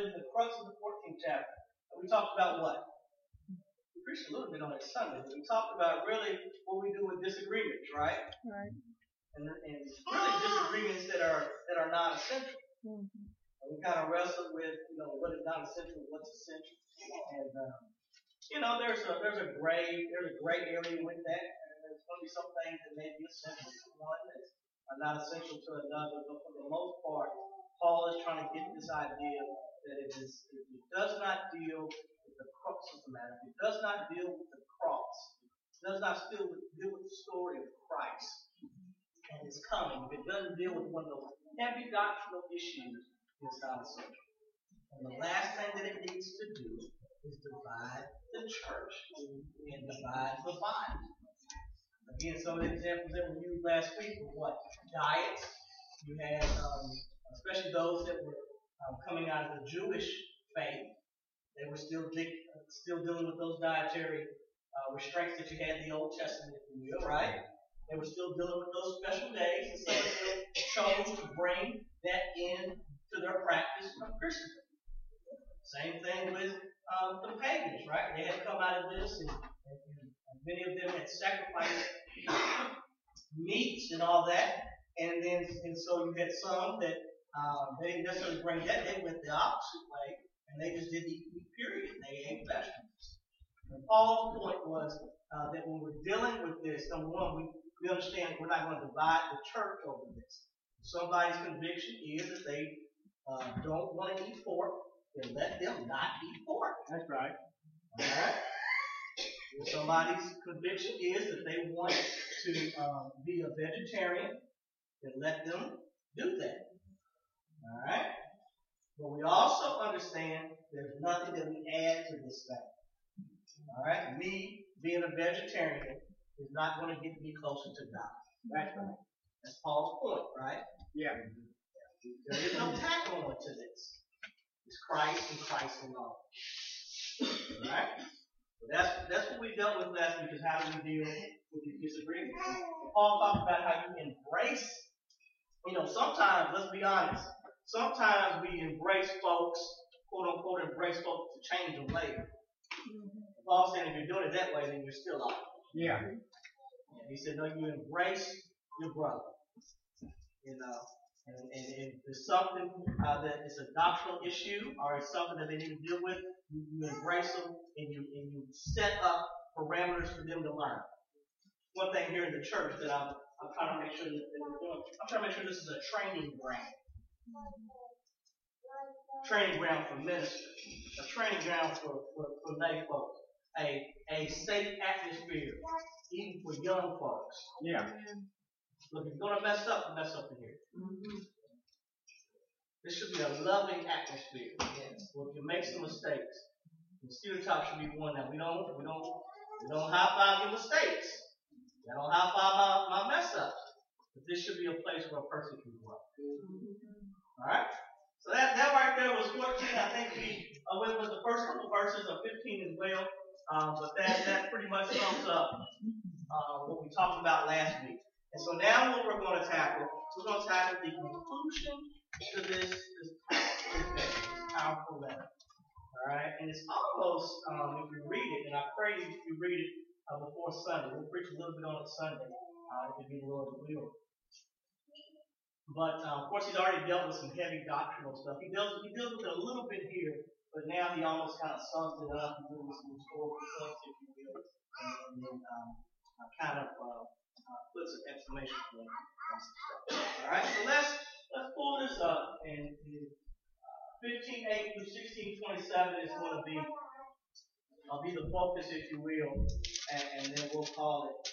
really the crux of the 14th chapter. And we talked about what? We preached a little bit on it Sunday. We talked about really what we do with disagreements, right? Right. And, and really disagreements that are that are not essential. Mm-hmm. And we kind of wrestled with, you know, what is not essential, what's essential. And um, you know, there's a there's a gray there's a gray area with that. And there's going to be some things that may be essential to one that are not essential to another. But for the most part, Paul is trying to get this idea that it is it does not deal with the crux of the matter, it does not deal with the cross, it does not still deal with the story of Christ and his coming, if it doesn't deal with one of those heavy doctrinal issues, it's not essential. And the last thing that it needs to do is divide the church and divide the body. Again, some of the examples that were used last week were what? Diets. You had, um, especially those that were um, coming out of the Jewish faith, they were still de- still dealing with those dietary uh, restraints that you had in the Old Testament, if you will, right? They were still dealing with those special days, and some of them chose to bring that in to their practice of Christendom. Same thing with um, the pagans, right? They had come out of this, and, and, and many of them had sacrificed meats and all that, and then and so you had some that um, they didn't necessarily bring that; they went the opposite way, and they just didn't eat meat. Period. They ate vegetables. And Paul's point was uh, that when we're dealing with this, number one, we we understand we're not going to divide the church over this. Somebody's conviction is that they uh, don't want to eat pork, then let them not eat pork. That's right. Alright? If somebody's conviction is that they want to um, be a vegetarian, then let them do that. Alright? But we also understand there's nothing that we add to this thing. Alright? Me being a vegetarian is not going to get me closer to God. That's right. That's Paul's point, right? Yeah. There is no tack on to this. It's Christ and Christ alone. Alright? So that's that's what we dealt with last week is how do we deal with these disagreements. Paul talked about how you embrace, you know, sometimes, let's be honest, sometimes we embrace folks, quote unquote, embrace folks to change them later. Paul saying if you're doing it that way, then you're still off. Yeah. He said, no, you embrace your brother. You know, and, and, and if there's something uh, that is a doctrinal issue or it's something that they need to deal with, you, you embrace them and you and you set up parameters for them to learn. One thing here in the church that I'm I'm trying to make sure that, that we're doing, I'm trying to make sure this is a training ground. Training ground for ministers. A training ground for, for, for lay folks. A a safe atmosphere, even for young folks. Yeah. Look, if you're gonna mess up, mess up in here. Mm-hmm. This should be a loving atmosphere. Where if you make some mistakes, the stereotype should be one that we don't we don't we don't high five your mistakes. I don't high five my, my mess ups. But this should be a place where a person can grow. Mm-hmm. Alright? So that, that right there was 14. I think we uh, went with the first couple verses of 15 as well. Um, but that, that pretty much sums up uh, what we talked about last week. And so now what we're going to tackle, we're going to tackle the conclusion to this, this powerful, letter. Alright? And it's almost, um, if you read it, and I pray if you read it uh, before Sunday, we'll preach a little bit on it Sunday, uh, if it be the Lord's will. But uh, of course, he's already dealt with some heavy doctrinal stuff. He deals he deals with it a little bit here, but now he almost kind of sums it up and doing some historical stuff, if you will, and, and then um, uh, kind of uh, uh, put some exclamation point on some stuff. All right, so let's let's pull this up, and uh, 15:8 through 16:27 is going to be uh, be the focus, if you will, and, and then we'll call it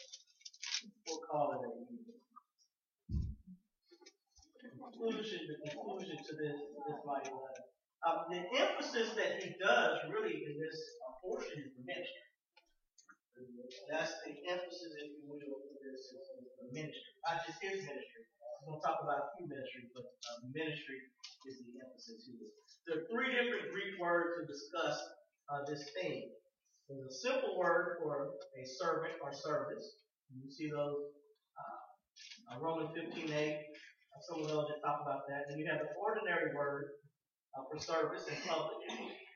we'll call it a evening conclusion, the conclusion to this, this mighty letter. Um, the emphasis that he does really in this uh, portion is the ministry. That's the emphasis, if you will, for this is, the ministry. Not just his ministry. We're going to talk about a few ministries, but uh, ministry is the emphasis here. There are three different Greek words to discuss uh, this theme. There's a simple word for a servant or service. You see those uh, Romans 15:8 some of those that talk about that. Then you have the ordinary word uh, for service in public,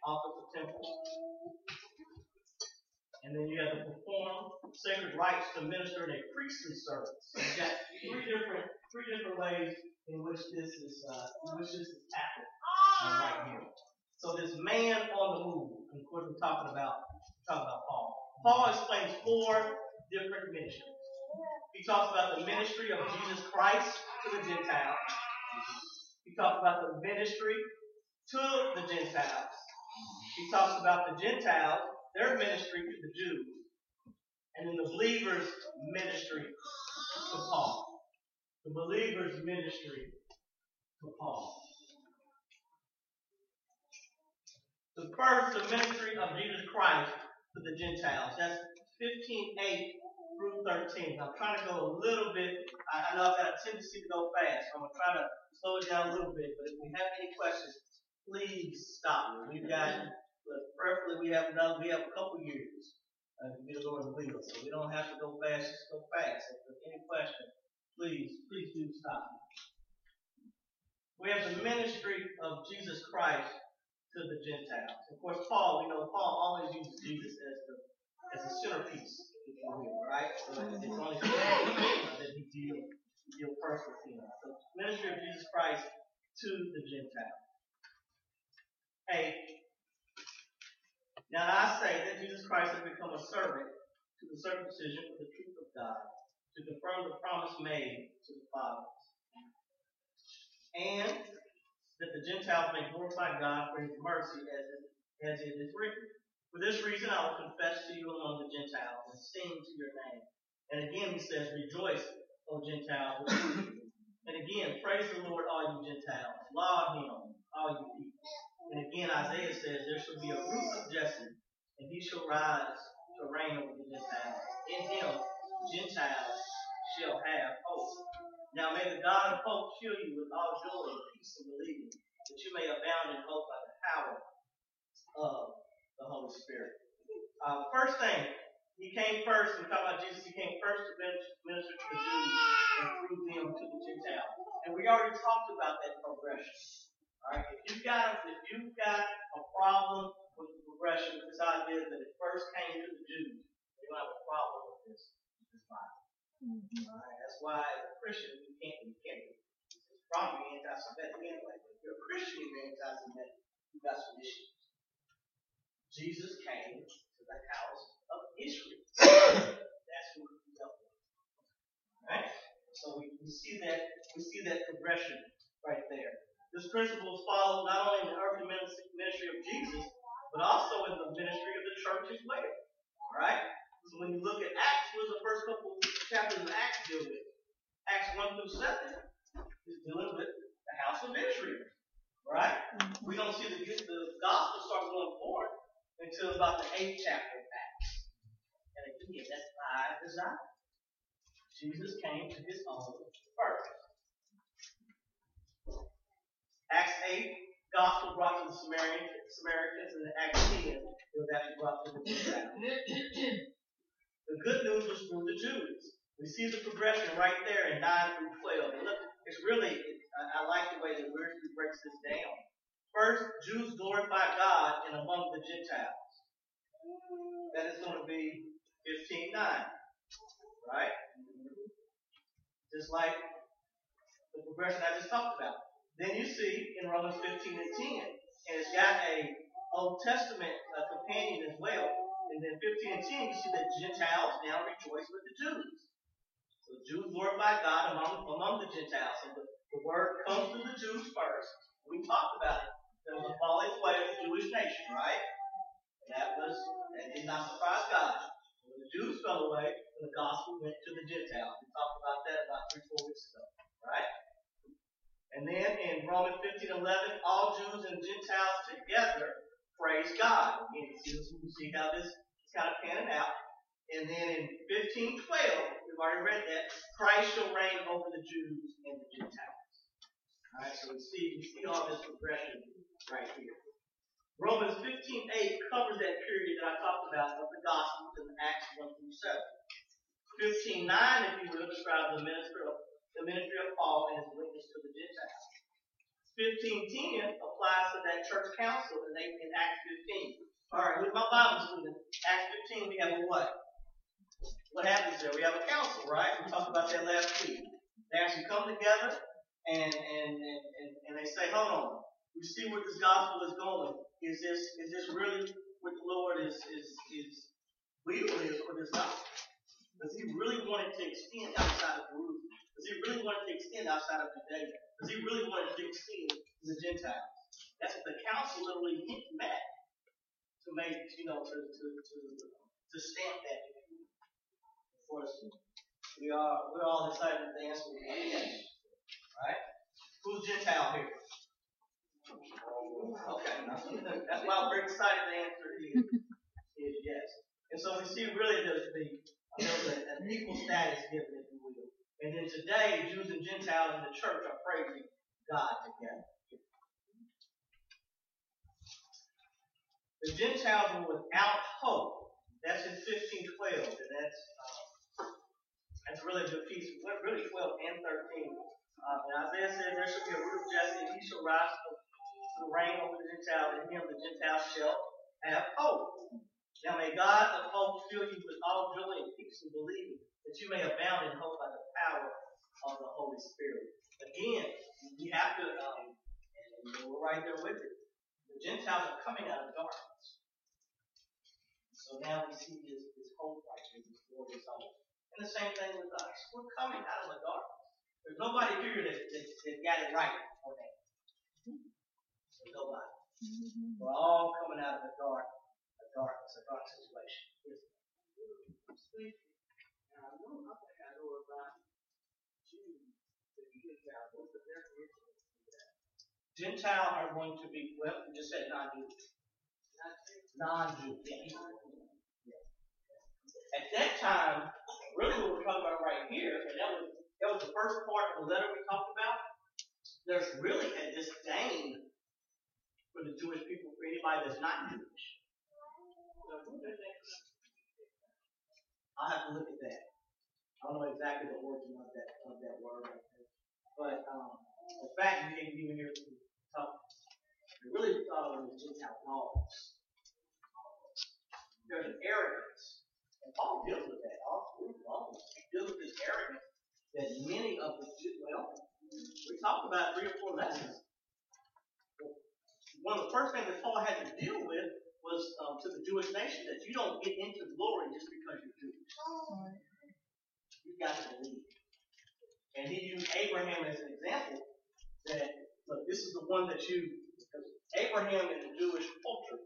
office of temple. And then you have to perform sacred rites to minister in a priestly service. So you've got three different three different ways in which this is uh, in which this is happening right here. So this man on the move, and of course we're talking about talking about Paul. Paul explains four different ministries. He talks about the ministry of Jesus Christ to the Gentiles. He talks about the ministry to the Gentiles. He talks about the Gentiles, their ministry to the Jews, and then the believers' ministry to Paul. The believers' ministry to Paul. The first, the ministry of Jesus Christ to the Gentiles. That's 15:8 through 13. I'm trying to go a little bit. I, I know I've got a tendency to go fast, so I'm going to try to slow it down a little bit. But if we have any questions, please stop me. We've got, preferably we have another, we have a couple years uh, to get a Lord will. So we don't have to go fast, just go fast. If there's any question, please, please do stop. We have the ministry of Jesus Christ to the Gentiles. Of course, Paul, we know Paul always uses Jesus as the as a centerpiece, if you will, right? So it's only that he deal deal with him. So ministry of Jesus Christ to the Gentiles. Hey, now I say that Jesus Christ has become a servant to the circumcision for the truth of God, to confirm the promise made to the fathers. And that the Gentiles may glorify God for his mercy as it, as it is written. For this reason I will confess to you among the Gentiles and sing to your name. And again he says, Rejoice, O Gentiles. and again, praise the Lord, all you Gentiles. Laud him, all you people. And again, Isaiah says, There shall be a root of Jesse, and he shall rise to reign over the Gentiles. In him, Gentiles shall have hope. Now may the God of hope fill you with all joy and peace and believing, that you may abound in hope by the power of the Holy Spirit. Uh, first thing, he came first, we talk about Jesus, he came first to minister to the Jews and through them to the Gentiles. And we already talked about that progression. Alright, if you've got if you've got a problem with the progression, with this idea that it first came to the Jews, you don't have a problem with this, this Bible. Mm-hmm. Right? That's why as a Christian you can't you can't it's probably anti-Semitic anyway. If you're a Christian you're anti-Semitic, you got some issues. Jesus came to the house of Israel. That's who he dealt with. Right? So we, we see that we see that progression right there. This principle is followed not only in the earthly ministry of Jesus, but also in the ministry of the church as well. Right? So when you look at Acts, was the first couple chapters of Acts deal with. Acts 1 through 7 is dealing with the house of Israel. Right? Mm-hmm. We don't see the, the gospel start going forward until about the 8th chapter of Acts. And again, that's by design. Jesus came to his own first. Acts 8, gospel brought to the Samaritans, and Acts 10, it was actually brought to the Gentiles. the good news was through the Jews. We see the progression right there in 9 through 12. And look, it's really, I, I, like the way that Wiersbe breaks this down. First, Jews glorify God and among the Gentiles. That is going to be 15.9. Right? Just like the progression I just talked about. Then you see in Romans 15 and 10, and it's got a Old Testament uh, companion as well. And then 15 and 10, you see that Gentiles now rejoice with the Jews. So Jews glorify God among, among the Gentiles. And the, the word comes to the Jews first. We talked about it. There was a falling away of the Jewish nation, right? And that was that did not surprise God. When the Jews fell away, the gospel went to the Gentiles. We talked about that about three, four weeks ago, right? And then in Romans 15, 11, all Jews and Gentiles together praise God. Again, you see how this is kind of panning out. And then in 1512, we've already read that, Christ shall reign over the Jews and the Gentiles. Alright, so we see we see all this progression right here. Romans 15:8 covers that period that I talked about of the Gospels in Acts 1 through 7. 15:9, if you will, describes the ministry of the ministry of Paul and his witness to the Gentiles. 15:10 applies to that church council they in Acts 15. All right, with my Bible student, Acts 15, we have a what? What happens there? We have a council, right? We talked about that last week. They actually come together and and and, and, and they say, hold on, we see where this gospel is going. Is this is this really what the Lord is is is will is for this gospel? Does he really want it to extend outside of Jerusalem? Does he really want it to extend outside of Judea? Does he really want it to extend to the Gentiles? That's what the council literally met to make, you know, to to to, to stamp that. Of course, we are we're all excited to answer with yes. Right? Who's Gentile here? Okay, that's why we're excited to answer is, is yes. And so we see really the, the an equal status given, if you will. And then today, Jews and Gentiles in the church are praising God together. The Gentiles were without hope. That's in 1512, and that's uh, that's really good piece. What really 12 and 13. Uh, and Isaiah says there shall be a root of Jesse, and he shall rise to, reign over the Gentiles, and him the Gentiles shall have hope. Now may God of hope fill you with all joy and peace in believing, that you may abound in hope by the power of the Holy Spirit. Again, we have to, um, and we're right there with it. The Gentiles are coming out of darkness. So now we see this, this hope right here, this glorious hope. And the same thing with us. We're coming out of the darkness. There's nobody here that, that, that got it right for that. There's nobody. Mm-hmm. We're all coming out of the dark a darkness, a dark situation. Gentile are going to be, well, we just said non-Jews. Non-Jews. At that time, really what we're talking about right here, and that was that was the first part of the letter we talked about. There's really a disdain for the Jewish people for anybody that's not Jewish. I'll have to look at that. I don't know exactly the origin of that of that word, but um, the fact you you even hear talk, they really thought it as Gentile laws. There's an arrogance, and Paul deals with that all through. He deals with this arrogance that many of the well, we talked about three or four lessons. One of the first things that Paul had to deal with was um, to the Jewish nation that you don't get into glory just because you're Jewish. You've got to believe. And he used Abraham as an example that, look, this is the one that you, Abraham in the Jewish culture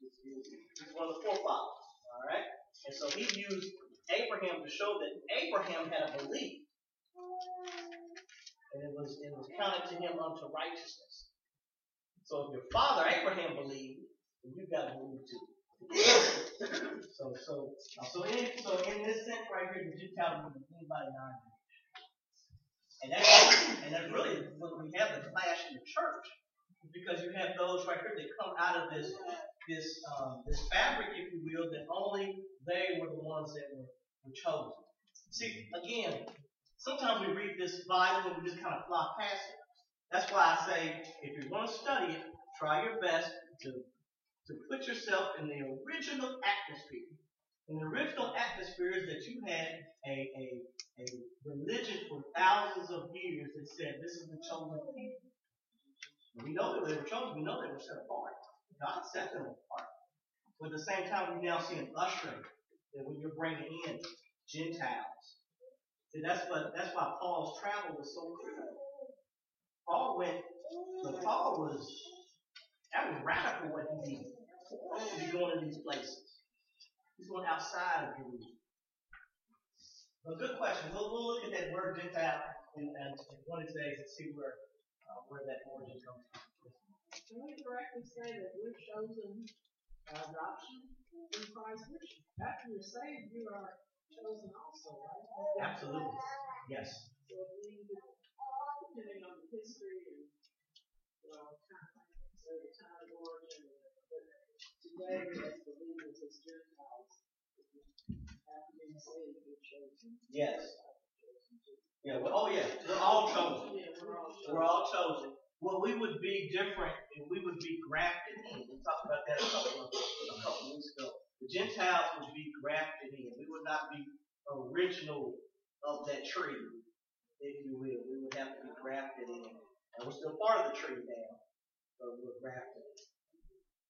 is one of the forefathers. All right? And so he used Abraham to show that Abraham had a belief. And it was, it was counted to him unto righteousness. So if your father Abraham believed, and you got to believe too. so, so, so in, so in this sense right here, the Gentile means anybody non And that's, and that's really when we have the clash in the church, because you have those right here that come out of this, this, um, this fabric, if you will, that only they were the ones that were, were chosen. See, again, sometimes we read this Bible and we just kind of fly past it. That's why I say, if you want to study it, try your best to to put yourself in the original atmosphere. And the original atmosphere is that you had a, a, a religion for thousands of years that said this is the chosen people. We know that they were chosen. We know they were set apart. God set them apart. But at the same time, we now see an ushering that when you're bringing in Gentiles. See, that's what that's why Paul's travel was so critical. Paul went, but Paul was that was radical what he did be going to these places. He's going outside of Jerusalem. A good question. We'll, we'll look at that word Gentile in, in, one of these days and see where uh, where that origin comes from. Can we correctly say that we're chosen adoption in Christ? After you're saved, you are chosen also, right? Absolutely. Yes. So we, depending on the history and well, time, so the time of origin today as believers, as Gentiles, after being saved, we're chosen. Yes. Yeah, well, oh yeah, we're all chosen. Yeah, we're all chosen. We're all chosen. Well, we would be different, and we would would be grafted in. We talked about that a couple of, a couple weeks ago. The Gentiles would be grafted in. We would not be original of that tree, if you will. We would have to be grafted in. And we're still part of the tree now, but we're grafted in.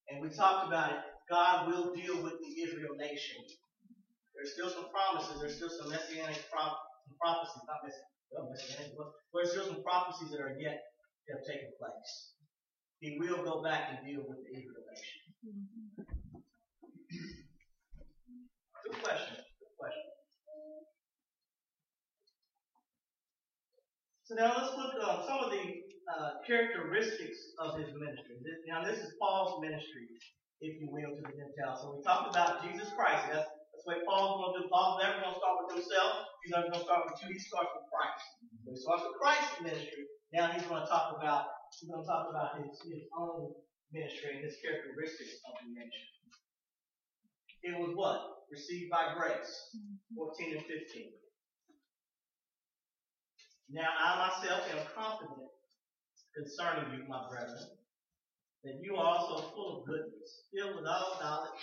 And we talked about it. God will deal with the Israel nation. There's still some promises. There's still some messianic pro- some prophecies, not messianic, but there's still some prophecies that are yet to have taken place. He will go back and deal with the Israel nation. Mm-hmm. Good question. Good question. So now let's look at some of the uh, characteristics of his ministry. Now this is Paul's ministry, if you will, to the Gentiles. So we talked about Jesus Christ. That's, that's what Paul's going to do. Paul's never going to start with himself. He's never going to start with you. He starts with Christ. So he starts with Christ's ministry. Now he's going to talk about he's going to talk about his, his own ministry and his characteristics of the ministry. It was what? Received by grace. 14 and 15. Now I myself am confident concerning you, my brethren, that you are also full of goodness, filled with all knowledge,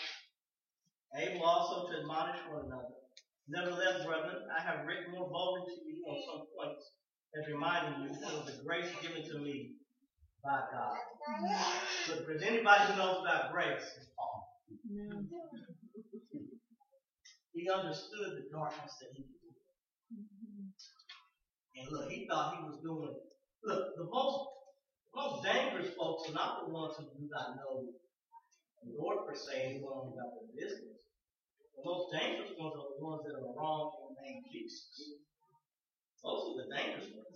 able also to admonish one another. Nevertheless, brethren, I have written more boldly to you on some points, as reminding you of the grace given to me by God. But if there's anybody who knows about grace, it's Paul. He understood the darkness that he was. And look, he thought he was doing look, the most most dangerous folks are not the ones who do not know the Lord per se, who know about their business. The most dangerous ones are the ones that are wrong in the name of Jesus. Those are the dangerous ones.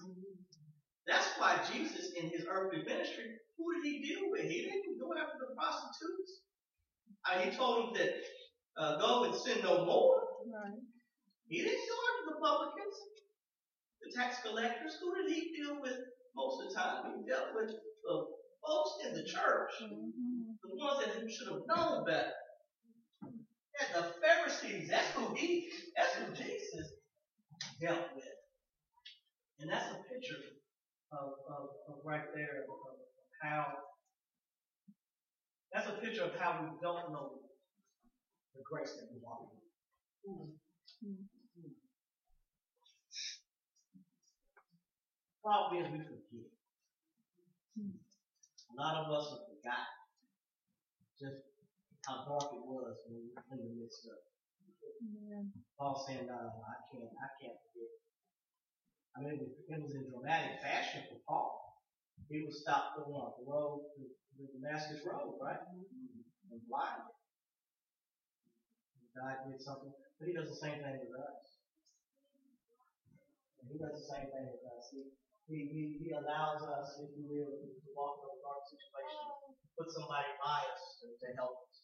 That's why Jesus, in his earthly ministry, who did he deal with? He didn't go after the prostitutes. I mean, he told them that uh, go and sin no more. Right. He didn't go after the publicans, the tax collectors. Who did he deal with most of the time? He dealt with the folks in the church, Mm-hmm. the ones that he should have known better. And the Pharisees, that's who he, that's who Jesus dealt with. And that's a picture of, of, of right there of, of how, that's a picture of how we don't know the grace that we walk in. Problem is we forget. A lot of us have forgotten just how dark it was when we were in the midst of. Amen. Paul saying, no, no, I can't, I can't forget. I mean, it was, it was in dramatic fashion for Paul. He was stopped for what? The road, the, the Damascus Road, right? Mm-hmm. And blinded. God did something, but he does the same thing with us. And he does the same thing with us. He, he, he, he allows us, if you will, to walk in a dark situation, put somebody by us to, to help us.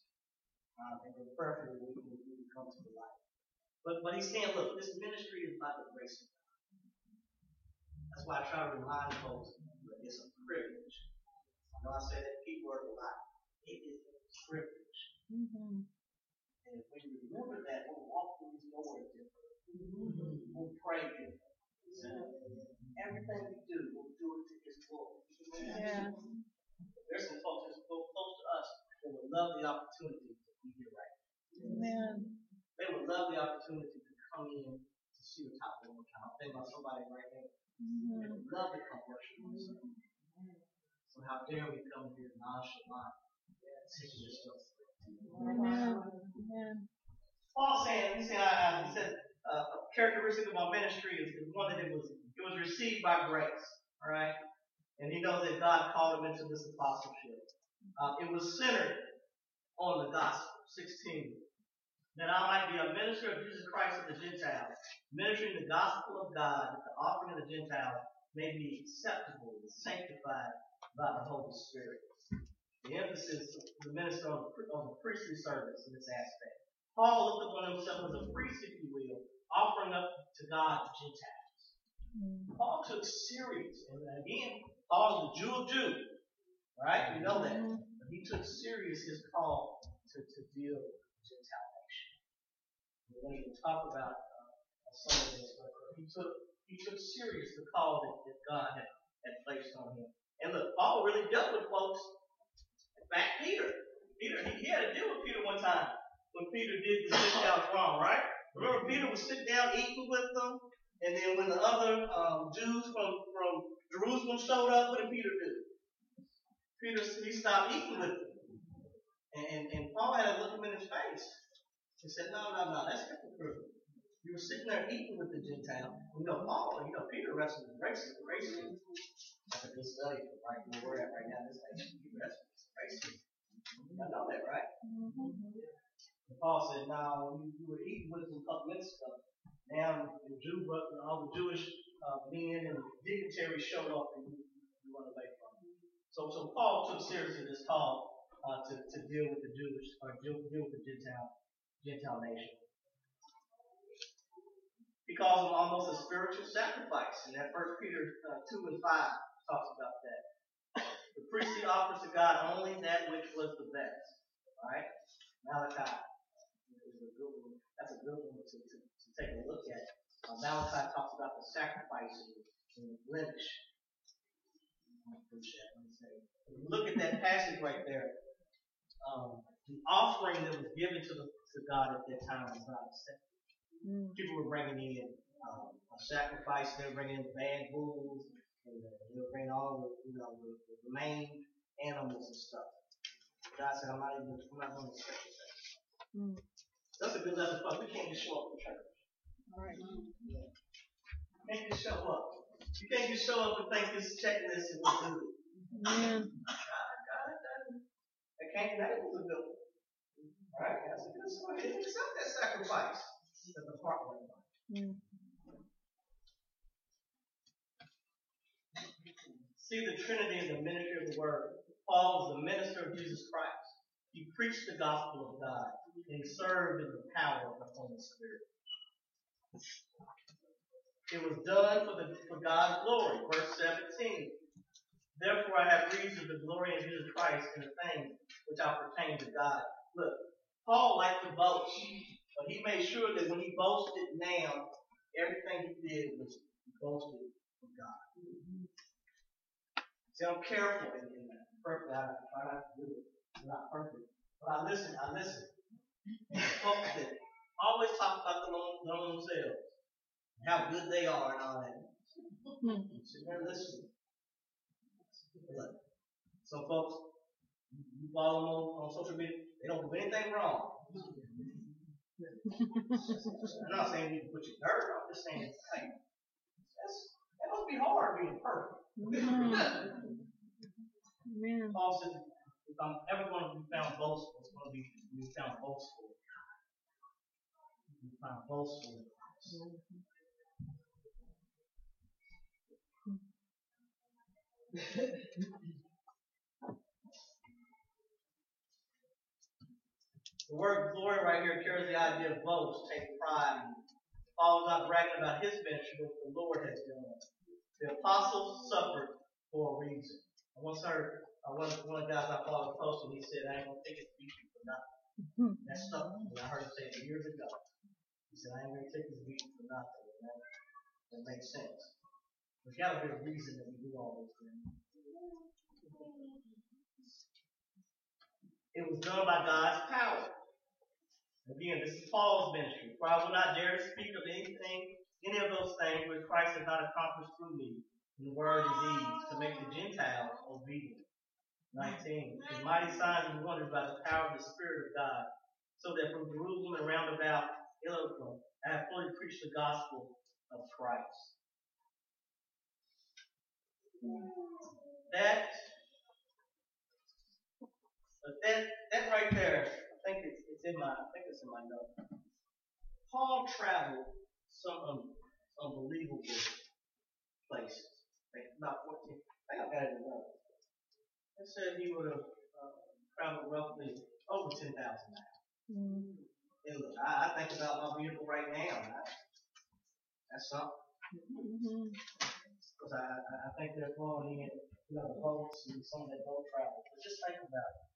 Um, and then prayerfully we can, we can come to the light. But, but he's saying, look, this ministry is by the grace of God. That's why I try to remind folks that it's a privilege. I know I say that key word a lot. It is a privilege. Mm-hmm. And if we remember that, we'll walk through these doors differently. We'll pray differently. Everything we do, we'll do it to His glory. Yeah. There's some folks that go close to us that would love the opportunity to be here right Amen. They would love the opportunity to come in to see the top of the account. I'm thinking about somebody right now. They Mm-hmm. would love to come worship us. So how dare we come here nonchalant, taking this stuff. Amen. Amen. Paul saying, he said, uh, he said, uh, a characteristic of our ministry is, one that it was, it was received by grace. All right, and he knows that God called him into this apostleship. Uh, it was centered on the gospel. 16. That I might be a minister of Jesus Christ to the Gentiles, ministering the gospel of God, that the offering of the Gentiles may be acceptable and sanctified by the Holy Spirit. The emphasis of the minister on on the priestly service in this aspect. Paul looked upon himself as a priest, if you will, offering up to God the Gentiles. Paul took serious, and again, Paul is a Jew of Jews, right? We know that. But he took serious his call to, to deal with Gentile nation. We're going to talk about uh, some of this, but he took he took serious the call that, that God had, had placed on him. And look, Paul really dealt with folks In fact, Peter. Peter, he, he had to deal with Peter one time when Peter did the Gentiles wrong, right? Remember, Peter was sitting down eating with them, and then when the other um, Jews from, from Jerusalem showed up, what did Peter do? Peter he stopped eating with them, and, and, Paul had to look him in his face. He said, "No, no, no, that's hypocritical. You were sitting there eating with the Gentile. You know, Paul, you know, Peter wrestled with racism. Racism. That's a good study for right where we're at right now. This nation, with racism. I know that, right? And Paul said, "No, you, you were eating with couple minutes ago. Now the Jew, all the Jewish uh, men and dignitaries showed up, and you, run away from them." So, so Paul took seriously this call uh, to, to deal with the Jewish or deal, deal with the Gentile Gentile nation. He calls them almost a spiritual sacrifice. And that First Peter uh, two and five talks about that. The priestly offers to God only that which was the best. Right? Malachi is a good one. That's a good one to, to, to take a look at. Uh, Malachi talks about the sacrifice and the blemish. Look at that passage right there. Um, the offering that was given to the to God at that time was not accepted. Mm. People were bringing in um, a sacrifice. They were bringing in bad bulls. And uh, they were bringing all the you know the, the main animals and stuff. God said, "I'm not even. I'm not going to accept this." Mm. That's a good lesson for us. We can't just show up for church. All right. You can't just show up. You can't just show up and think this checklist is good. Man. God, God doesn't. That can't. That was a good one. All right, that's a good story. Didn't accept that sacrifice that the heart went on. Mm. See the Trinity in the ministry of the Word. Paul was the minister of Jesus Christ. He preached the gospel of God, and served in the power of the Holy Spirit. It was done for, the, for God's glory. Verse 17. Therefore I have reason to glory in Jesus Christ in the things which are pertain to God. Look, Paul liked to boast, but he made sure that when he boasted now, everything he did was boasted from God. See, I'm careful in, that. Perfect. I try not to do it. I'm not perfect. But I listen, I listen. And folks that always talk about them, them themselves, how good they are and all that. Sit there and listen. So, folks, you follow them on, on social media. They don't do anything wrong. I'm not saying you can put your dirt. I'm just saying, hey, that's, that must be hard being perfect. Hmm. Amen. Paul says, if I'm ever going to be found boastful, it's going to be, found boastful. Found boastful. The word glory right here carries the idea of boast, take pride. Paul is not bragging about his ministry, but the Lord has done. The apostles suffered for a reason. I once heard one, of the guys I followed posted, he said, I ain't to take beat for nothing. Mm-hmm. That stuck. I heard him say it years ago. He said, I ain't going to take his beat for nothing. And that, that makes sense. There's got to be a reason that we do all those things. It was done by God's power. Again, this is Paul's ministry. For I will not dare to speak of anything, any of those things which Christ has not accomplished through me in the word and deed to make the Gentiles obedient. 19. And mighty signs and wonders by the power of the Spirit of God, so that from Jerusalem and round about Illyricum I have fully preached the gospel of Christ. That, that, that right there, I think it's, it's in my, I think it's in my notes. Paul traveled some um, unbelievable places. Like about 14, I think I've got it in the notes. It said he would have uh, traveled roughly over 10,000 miles. Mm-hmm. And look, I, I think about my vehicle right now. I, that's something. Mm-hmm. Because I, I think they're throwing in, you know, the boats and some of that boat travel. But just think about it.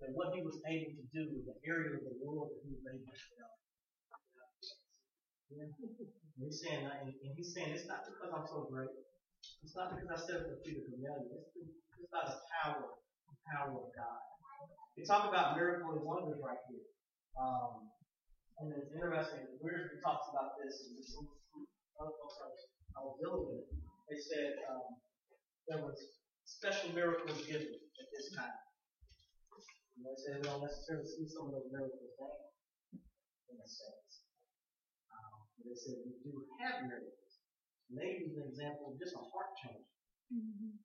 That what he was able to do in the area of the world that he was able to go. Yeah. And he's saying, and he's saying, it's not because I'm so great. It's not because I said Peter to know you. It's, it's by the power, the power of God. We talk about miracle and wonders right here. Um, and it's interesting. Wiersbe talks about this, and some other folks I was dealing with. They said um, there was special miracles given at this time. And they said we don't necessarily see some of those miracles now, in a sense. Um, but they said we do have miracles. They an example of just a heart change. Mhm.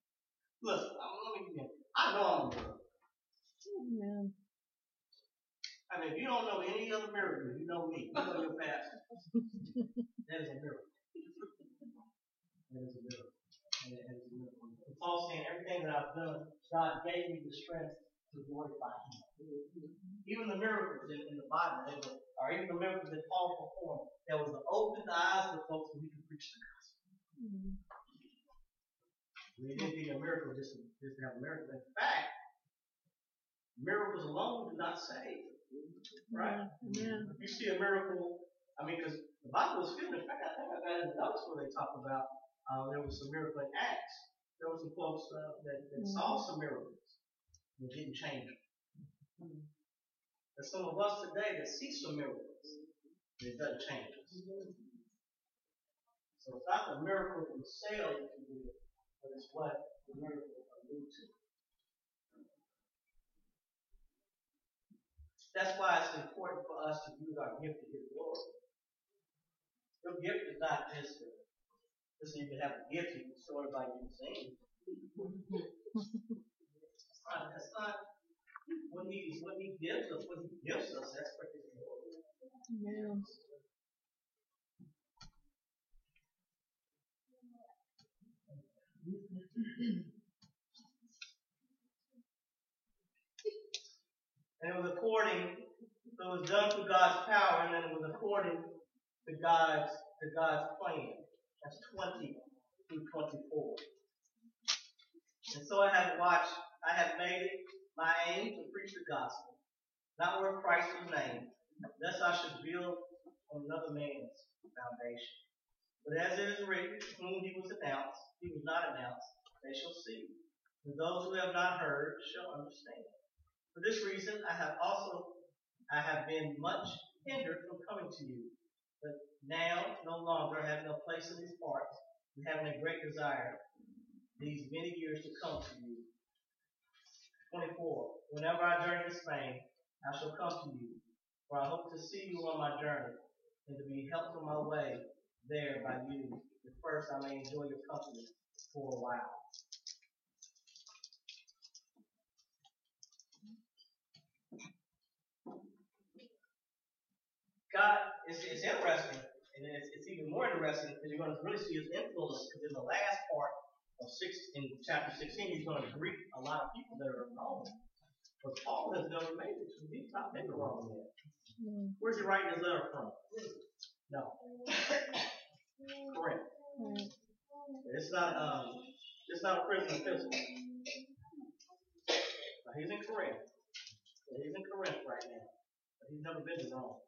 Look, I'm, let me begin. I know I'm a miracle. Amen. I mean, if you don't know any other miracle, you know me. You know your pastor. that is a miracle. That is a miracle. That is a miracle. And Paul's saying everything that I've done, God gave me the strength to glorify Him. Even the miracles in, in the Bible, were, or even the miracles that Paul performed, that was to open the eyes of the folks so we could preach the Mhm. We didn't need a miracle just to, just to have a miracle. In fact, miracles alone do not save. Right? If you see a miracle, I mean, because the Bible is filled. In fact, I think I got in the notes where they talk about uh, there was some miracle in Acts. There were some folks uh, that, that saw some miracles and didn't change them. There's some of us today that see some miracles and it doesn't change us. So it's not the miracle themselves that you do, but it's what the miracle alludes to. That's why it's important for us to use our gift to His glory. Your gift is not just to, just so you can have a gift you can show everybody you sing. That's not, that's not what He what He gives us. What He gives us, that's for His glory. Amen. And it was according, so it was done through God's power, and then it was according to God's to God's plan. That's 20 through 24. And so I have watched, I have made it my aim to preach the gospel, not where Christ was named, lest I should build on another man's foundation. But as it is written, whom he was announced, he was not announced, they shall see. And those who have not heard shall understand. For this reason, I have also, I have been much hindered from coming to you. But now, no longer, having no place in these parts, and having a great desire, these many years to come to you. 24. Whenever I journey to Spain, I shall come to you, for I hope to see you on my journey, and to be helped on my way there by you, that first I may enjoy your company for a while. God, it's, it's interesting, and it's, it's even more interesting because you're going to really see his influence. Because in the last part of six, in chapter 16, he's going to greet a lot of people that are known. But Paul has never made it. So he's not been to Rome yet. Mm. Where's he writing his letter from? No. Corinth. Right. It's not um, it's not a prison epistle. Now, he's in Corinth. He's in Corinth right now. But he's never been to Rome.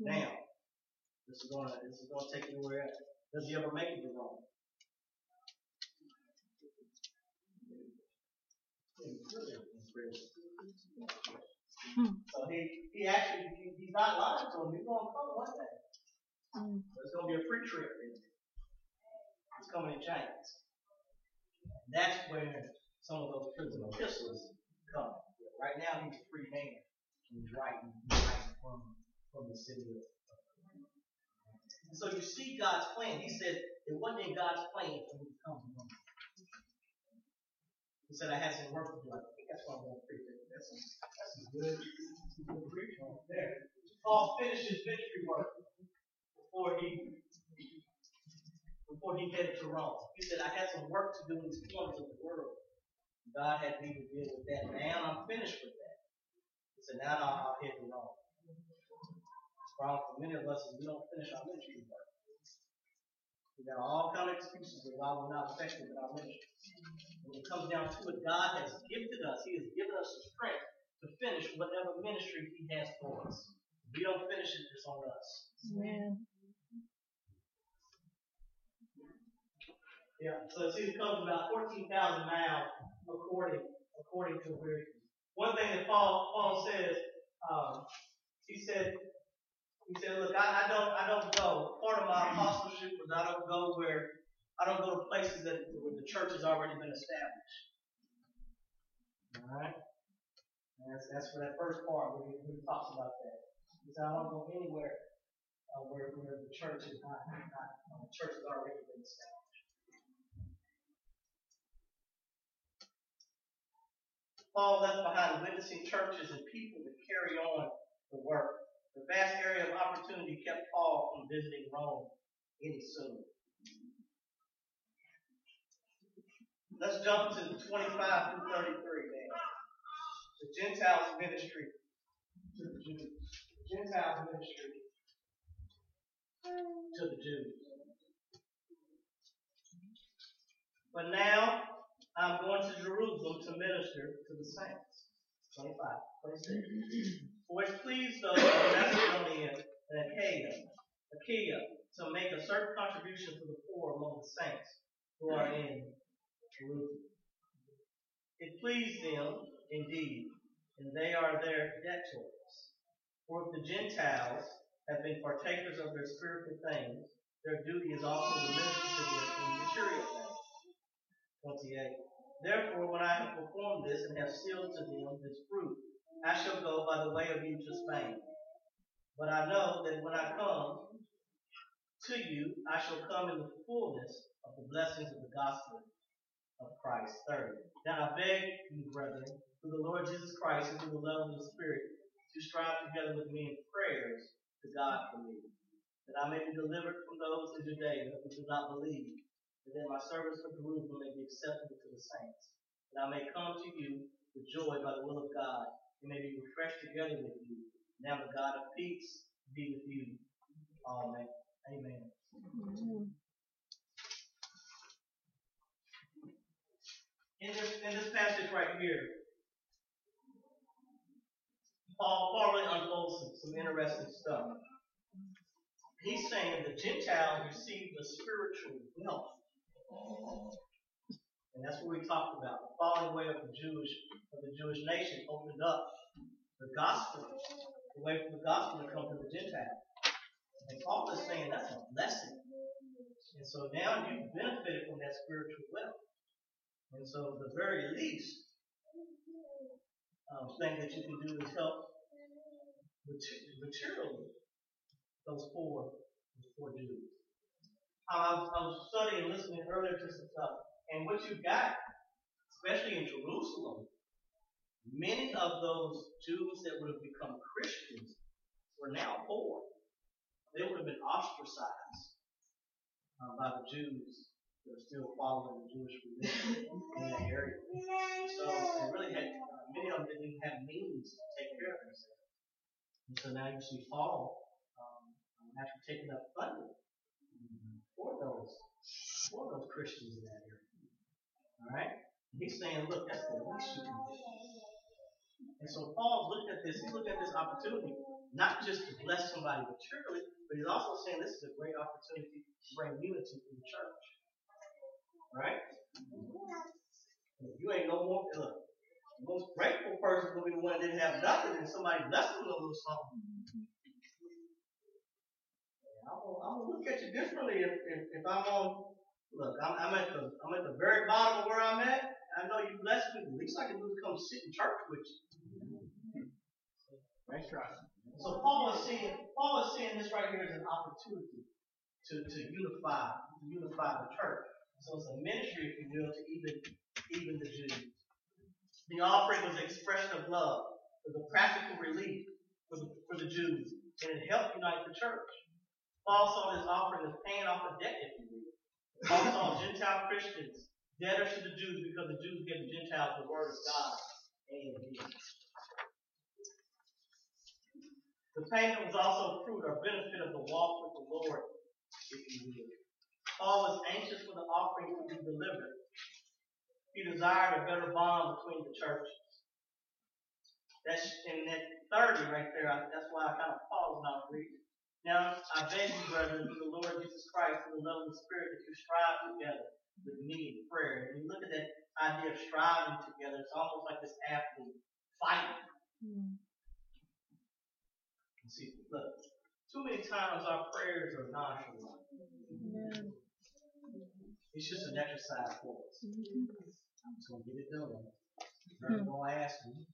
Now, this is gonna this is gonna take you where does he ever make it to Rome? So he he actually he, he's not lying to him. He's gonna come one day. Mm. There's gonna be a free trip. Coming in chains. That's where some of those prison epistles come. Right now he's a free man. He's writing, writing from from the city of and so you see God's plan. He said it wasn't in God's plan for me to come to. He said I had some work to do. I think that's what I'm going to preach. That's some, that's some good, good preaching right there. Paul finished his ministry work before he before he headed to Rome. He said, I had some work to do in these corners of the world. God had me to deal with that. Now I'm finished with that. He said, now I'll, head to Rome. The problem for many of us is we don't finish our ministry work. We got all kind of excuses of why we're not effective in our ministry. When it comes down to it, God has gifted us. He has given us the strength to finish whatever ministry He has for us. If we don't finish it, it's on us. Amen. Yeah, so it comes about 14,000 miles according according to where one thing that Paul Paul says, um, he said, he said, look, I, I don't I don't go. Part of my apostleship was I don't go where I don't go to places that where the church has already been established. All right. That's that's for that first part where he, he talks about that. He said, I don't go anywhere uh, where where the church is not, not the church has already been established. Paul left behind witnessing churches and people to carry on the work. The vast area of opportunity kept Paul from visiting Rome any sooner. Let's jump to 25 through 33 now. The Gentiles ministry to the Jews. The Gentiles ministry to the Jews. But now I'm going to Jerusalem to minister to the saints. 25, 26. For it pleased those of Macedonia and Achaia, Achaia to make a certain contribution to the poor among the saints who are in Jerusalem. It pleased them, indeed, and they are their debtors. For if the Gentiles have been partakers of their spiritual things, their duty is also to minister to them in material things. 28. Therefore, when I have performed this and have sealed to them this fruit, I shall go by the way of you to Spain. But I know that when I come to you, I shall come in the fullness of the blessings of the gospel of Christ. Third, now I beg you, brethren, through the Lord Jesus Christ and through the love of the Spirit, to strive together with me in prayers to God for me, that I may be delivered from those in Judea who do not believe, and that my service for Jerusalem may be acceptable to the saints, that I may come to you with joy by the will of God, and may be refreshed together with you. Now the God of peace be with you. Amen. Amen. In this in this passage right here, Paul, really unfolds some, some interesting stuff. He's saying the Gentiles receive the spiritual wealth. And that's what we talked about. The falling away of the Jewish of the Jewish nation opened up the gospel, the way for the gospel to come to the Gentiles. And Paul is saying that's a blessing. And so now you've benefited from that spiritual wealth. And so the very least um, thing that you can do is help materially those poor, those poor Jews. I was, I was studying, and listening earlier to some stuff, and what you got, especially in Jerusalem, many of those Jews that would have become Christians were now poor. They would have been ostracized uh, by the Jews that are still following the Jewish religion in that area. So they really had, uh, many of them didn't even have means to take care of themselves. And so now you see Paul um, actually taking up funding for those for those Christians in that area. All right? He's saying, look, that's the least you can do. And so Paul looked at this, he looked at this opportunity not just to bless somebody materially, but he's also saying this is a great opportunity to bring unity to the church. Right? If you ain't no more, look, the most grateful person will be the one that didn't have nothing and somebody blessed them with a little something. I'm gonna, I'm gonna look at you differently if, if, if I'm on, look, I'm, I'm at the, I'm at the very bottom of where I'm at. I know you blessed me. At least I can do is come sit in church with you. Nice try. So Paul is seeing, Paul is seeing this right here as an opportunity to, to unify, to unify the church. So it's a ministry, if you will, to even, even the Jews. The offering was an expression of love, was a practical relief for the, for the Jews, and it helped unite the church. Saw this offering as paying off a debt, if you will. Saw Gentile Christians debtors to the Jews because the Jews gave the Gentiles the word of God Jesus. The payment was also fruit or benefit of the walk with the Lord, if you will. Paul was anxious for the offering to be delivered. He desired a better bond between the churches. That's in that 30 right there. That's why I kind of paused and I was reading. Now, I beg you, brethren, through the Lord Jesus Christ and the love of the Spirit, that you strive together with me in prayer. And you look at that idea of striving together, it's almost like this athlete fighting. mm, see, look, too many times our prayers are nonchalant. amen. It's just an exercise for us. Mhm. I'm just gonna get it done. I'm gonna ask me.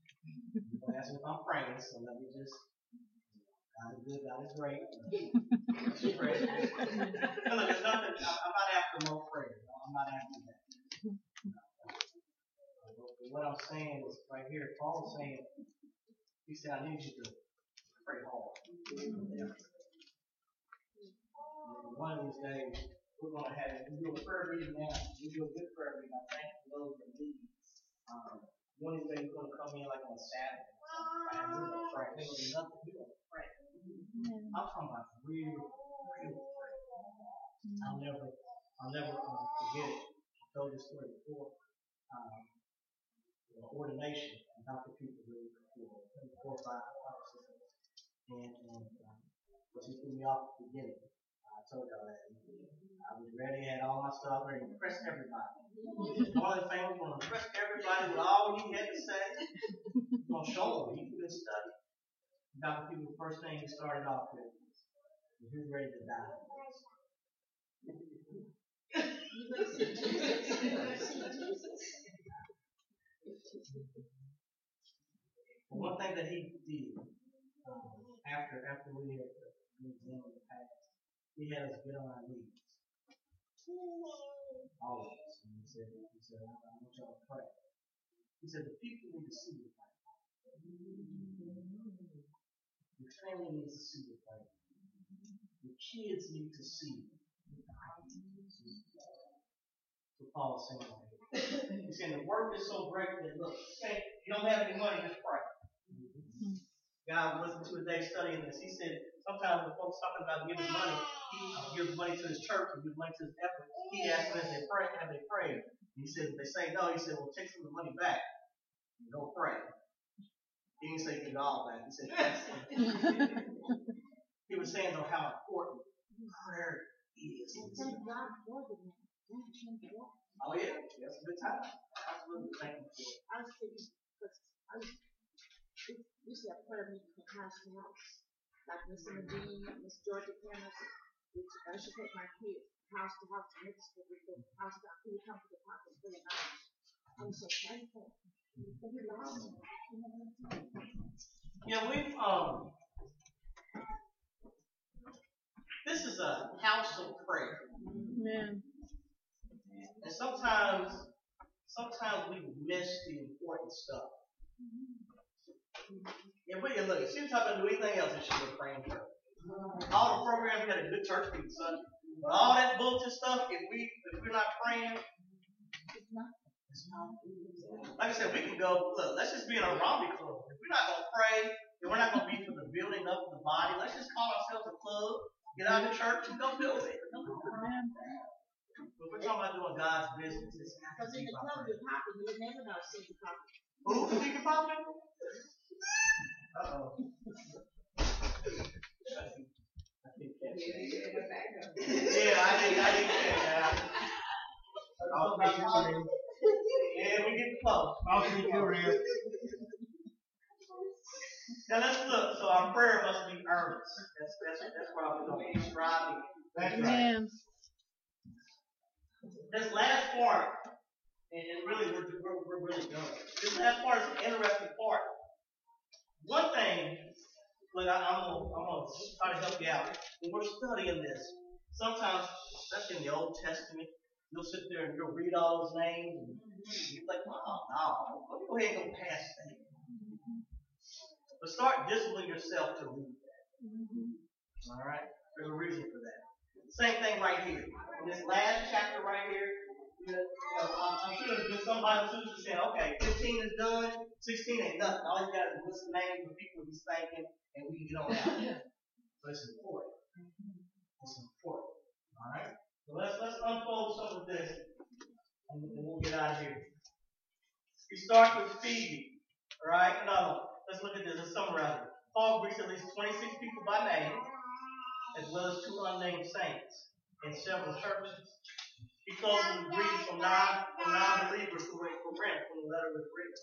I'm gonna ask me if I'm praying, so let me just. God is good, God is great. Let's just pray. And look, there's nothing, I'm not after more prayer. I'm not after that. But What I'm saying is right here, Paul's saying, he said, I need you to pray hard. And One of these days, we're gonna have, we do a prayer meeting now, we do a good prayer meeting, I thank those that lead. Um, one of these days, we're gonna come in like on Saturday. And we're gonna pray, we're gonna do nothing, we're gonna pray. I'm talking about real, real prayer. I'll never, I'll never um, forget it. I told this story before. Um, the ordination, and Dr. People really before, four or five, five or six of us. And, and, um, but she threw me off at the beginning. I told y'all that. I was ready, had all my stuff ready, impress everybody. One of the things was gonna impress everybody with all he had to say. Gonna show him he could study. Dr. People, first thing he started off with was, who's ready to die? One thing that he did um, after after we had examined the past, he had us get on our knees. All of us. And he said, he said, I, I want y'all to pray. He said, the people need to see you fight. Your family needs to see the fight. Your kids need to see you fight. So Paul is saying here. He's saying the work is so great that look, say you don't have any money, just pray. God listened to a day studying this. He said sometimes when folks talking about giving money, gives money to his church and gives money to his effort. He asked them if they pray, have they prayed? He said if they say no, he said, well take some of the money back and go pray. He didn't say it all back. He said yes. he was saying though how important prayer is. Oh yeah, that's a good time. Absolutely, thank you for it. I was thinking, because I was, we to have prayer meeting from house to house. Like Miss Nadine, Miss Georgia Cameron, which I should take my kids house to house to make sure we go house to house, we come to the pray and I, I'm so thankful. But he loves me. You know what I'm saying? Yeah, we've um. This is a house of prayer, Amen. and sometimes, sometimes we miss the important stuff. Yeah, but yeah, look, she was talking do anything else, and she was praying for. All the programs, we had a good church meeting Sunday. But all that bulletin stuff, if we if we're not praying, It's not, it's not. Like I said, we can go. Look, let's just be in a Romney club. If we're not gonna pray, if we're not gonna be for the building up of the body, let's just call ourselves a club. Get out of the church and go build it. But we're talking about doing God's business. Because in the club you're popping, you never know if you're popping. Who? Speaker Poppin? Uh-oh. I think that's Yeah, I didn't, I didn't catch that. Yeah, we get close. Now let's look. So our prayer must be earnest. That's that's that's why we're going to be striving. Amen. This last part, and, and really we're, we're, we're really done. This last part is an interesting part. One thing, look, I, I'm gonna I'm gonna try to help you out. When we're studying this, sometimes, especially in the Old Testament, you'll sit there and you'll read all those names, and you're like, oh no, let me go ahead and go past that. But start disciplining yourself to read that. All right? There's a reason for that. Same thing right here. In this last chapter right here, you know, I'm, sure there's been some Bible students saying, okay, 15 is done, 16 ain't nothing. All you got is list the names of people he's thanking, and we can get on out. but it's important. It's important. All right? So let's let's unfold some of this, and, and we'll get out of here. We start with Phoebe. All right? No, let's look at this. Let's summarize it. Paul greets at least 26 people by name as well as two unnamed saints in several churches. He closes with greetings from non from non-believers who were in Corinth when the letter was written.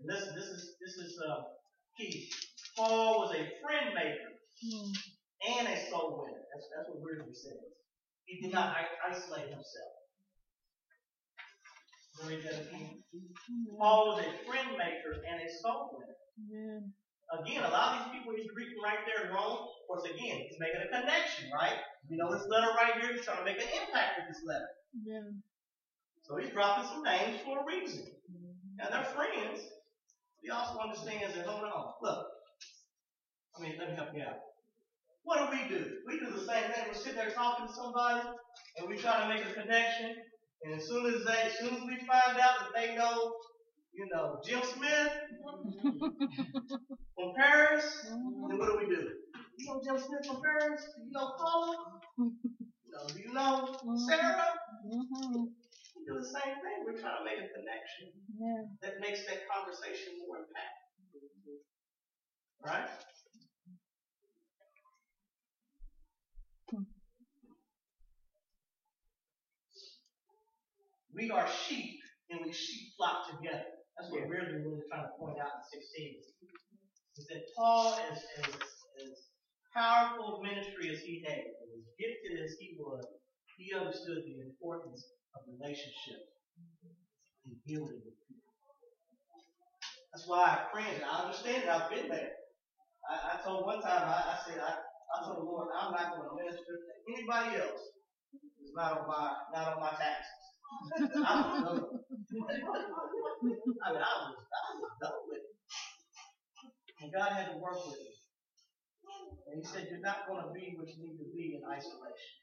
And this, this is, this is, uh, key. Paul was a friend maker Mm. and a soul winner. That's, that's what Ridley says. He did not isolate himself. Let me read that. Paul was a friend maker and a soul winner. Again, a lot of these people he's greeting right there in Rome, of course, again, he's making a connection, right? You know this letter right here, he's trying to make an impact with this letter. So he's dropping some names for a reason. And they're friends. He also understands that, hold on, look. I mean, let me help you out. What do we do? We do the same thing. We sit there talking to somebody, and we try to make a connection. And as soon as they, as soon as we find out that they know, you know, Jim Smith from Paris, then what do we do? You know Jim Smith from Paris? Do you know Paula? You know, do you know Sarah? Mm-hmm. We do the same thing. We're trying to make a connection Yeah. that makes that conversation more impactful. Right? We are sheep and we sheep flock together. That's what we're really trying to point out in 16. Is that Paul, as, as, as powerful of ministry as he had, and as gifted as he was, he understood the importance of relationship and building with people. That's why I cringe. I understand it. I've been there. I, I told one time, I, I said, I, I told the Lord, I'm not going to minister to anybody else It's not on my, not on my taxes. I mean, I was, I was done with it. And God had to work with me. And He said, You're not going to be what you need to be in isolation.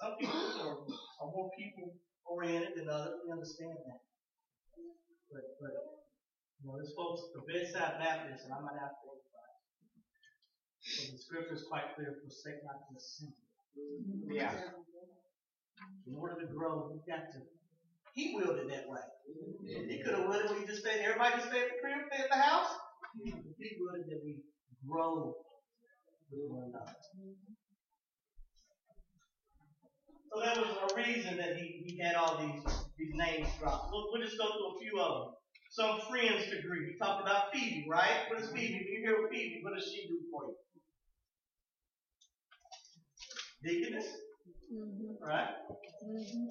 Some people are, are more people oriented than others. We understand that. But, but, you know, this folks, the bedside Baptist, and I'm not after anybody. But the scripture is quite clear, forsake not the assembly. Yeah. In order to grow, we've got to. He willed it that way. He could have willed it We just stayed, everybody just stay at the crib, stay at the house. He willed it that we grow with one another. So there was a reason that he, he had all these, these names dropped. We'll, we'll just go through a few of them. Some friends to greet. We talked about Phoebe, right? What is Phoebe, when you hear Phoebe, what does she do for you? Deaconess, Mm-hmm. right? Mm-hmm.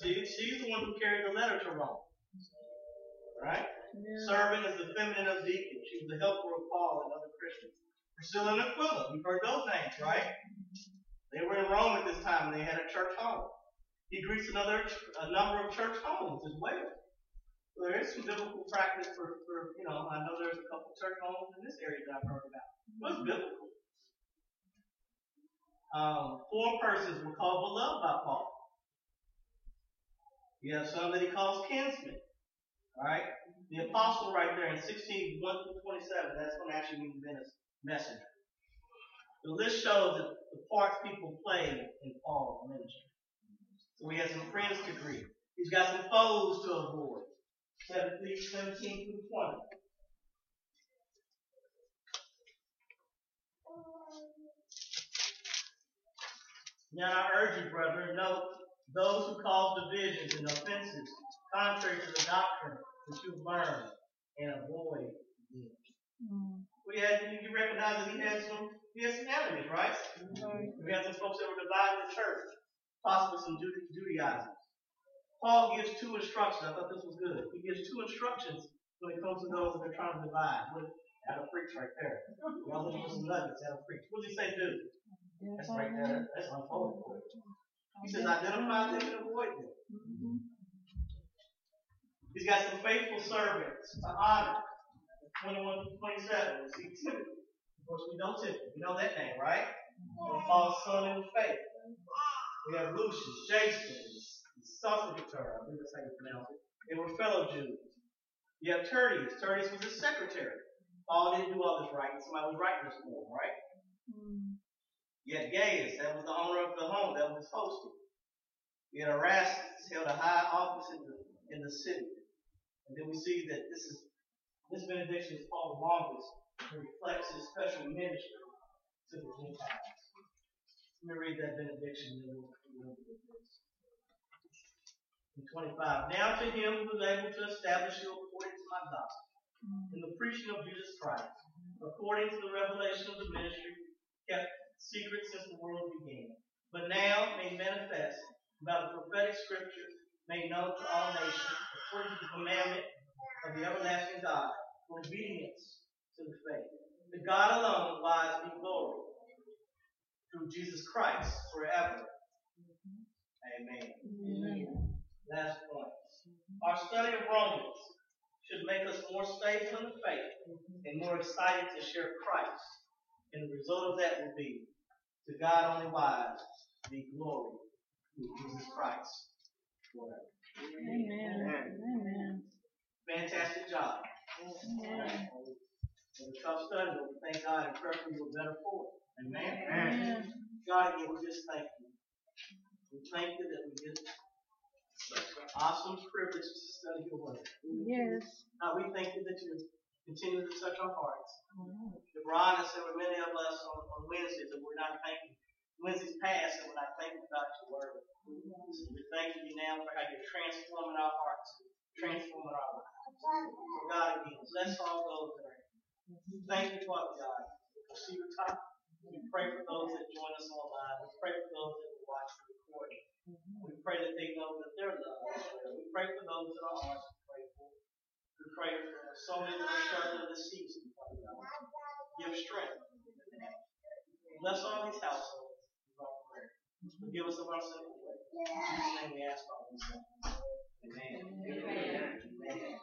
She, she's the one who carried the letter to Rome. Right? Yeah. Serving as the feminine of deacon. She was the helper of Paul and other Christians. Priscilla and Aquila, we've heard those names, right? They were in Rome at this time and they had a church home. He greets another a number of church homes as well. So there is some biblical practice for, for you know, I know there's a couple church homes in this area that I've heard about. But it's biblical. Um, four persons were called beloved by Paul. You have some that he calls kinsmen. Alright? The apostle right there in 16, 1 through 27, that's going to actually mean messenger. The list shows that the parts people played in Paul's ministry. So we have some friends to greet. He's got some foes to avoid. 17 through 20. Now I urge you, brethren, note those who cause divisions and offenses contrary to the doctrine that you've learned and avoid them. Mm. We had you recognize that he had some he had some enemies, right? Right. We had some folks that were dividing the church, possibly some Juda- Judaizers. Paul gives two instructions. I thought this was good. He gives two instructions when it comes to those that are trying to divide. What, that'll preach right there. Y'all looking for some nuggets. That'll preach. What does he say do? That's right there. That's unfolded for you. He says identify them and avoid them. Mm-hmm. He's got some faithful servants to honor. 21 to 27. We see Timothy. Of course, we know Timothy. We know that name, right? Paul's son in the faith. We have Lucius, Jason, Sosipater, I believe that's how you pronounce it. They were fellow Jews. You have Tertius. Tertius was his secretary. Paul didn't do all this writing. Somebody was writing this for him, right? Mm. Had Gaius. That was the owner of the home that was hosted. yet Erastus, held a high office in the, in the city. And then we see that this is this benediction is the longest. It reflects his special ministry to the Gentiles. Let me read that benediction and we'll, at this. And 25. Now to him who is able to establish you according to my gospel, in the preaching of Jesus Christ, according to the revelation of the ministry kept secret since the world began, but now made manifest by the prophetic scriptures made known to all nations, according to the commandment of the everlasting God, for obedience to the faith. To God alone lies be glory through Jesus Christ forever. Amen. Amen. Last point. Our study of Romans should make us more stable in the faith and more excited to share Christ. And the result of that will be to God only wise be glory through Jesus Christ forever. Amen. Amen. Fantastic job. Amen. It was a tough study, but we thank God and pray for you better for it. Amen. Amen. God, again, we just thank you. We thank you that we get such an awesome privilege to study your word. Yes. God, we thank you that you continue to touch our hearts. The Ron has said with many of us on, on Wednesdays that we're not thinking, Wednesdays past, and we're not thinking about your word. So we thank you now for how you're transforming our hearts, transforming our lives. So God, again, bless all those that are here. Thank you, Father God, for Cedar Top. We pray for those that join us online. We pray for those that will watch the recording. We pray that they know that they're loved. We pray for those that are hearts to pray for. We pray for so many that are struggling this season. Give strength. Bless all these households. is our prayer. Forgive us of our sinful ways. In Jesus' name we ask all these things. Amen.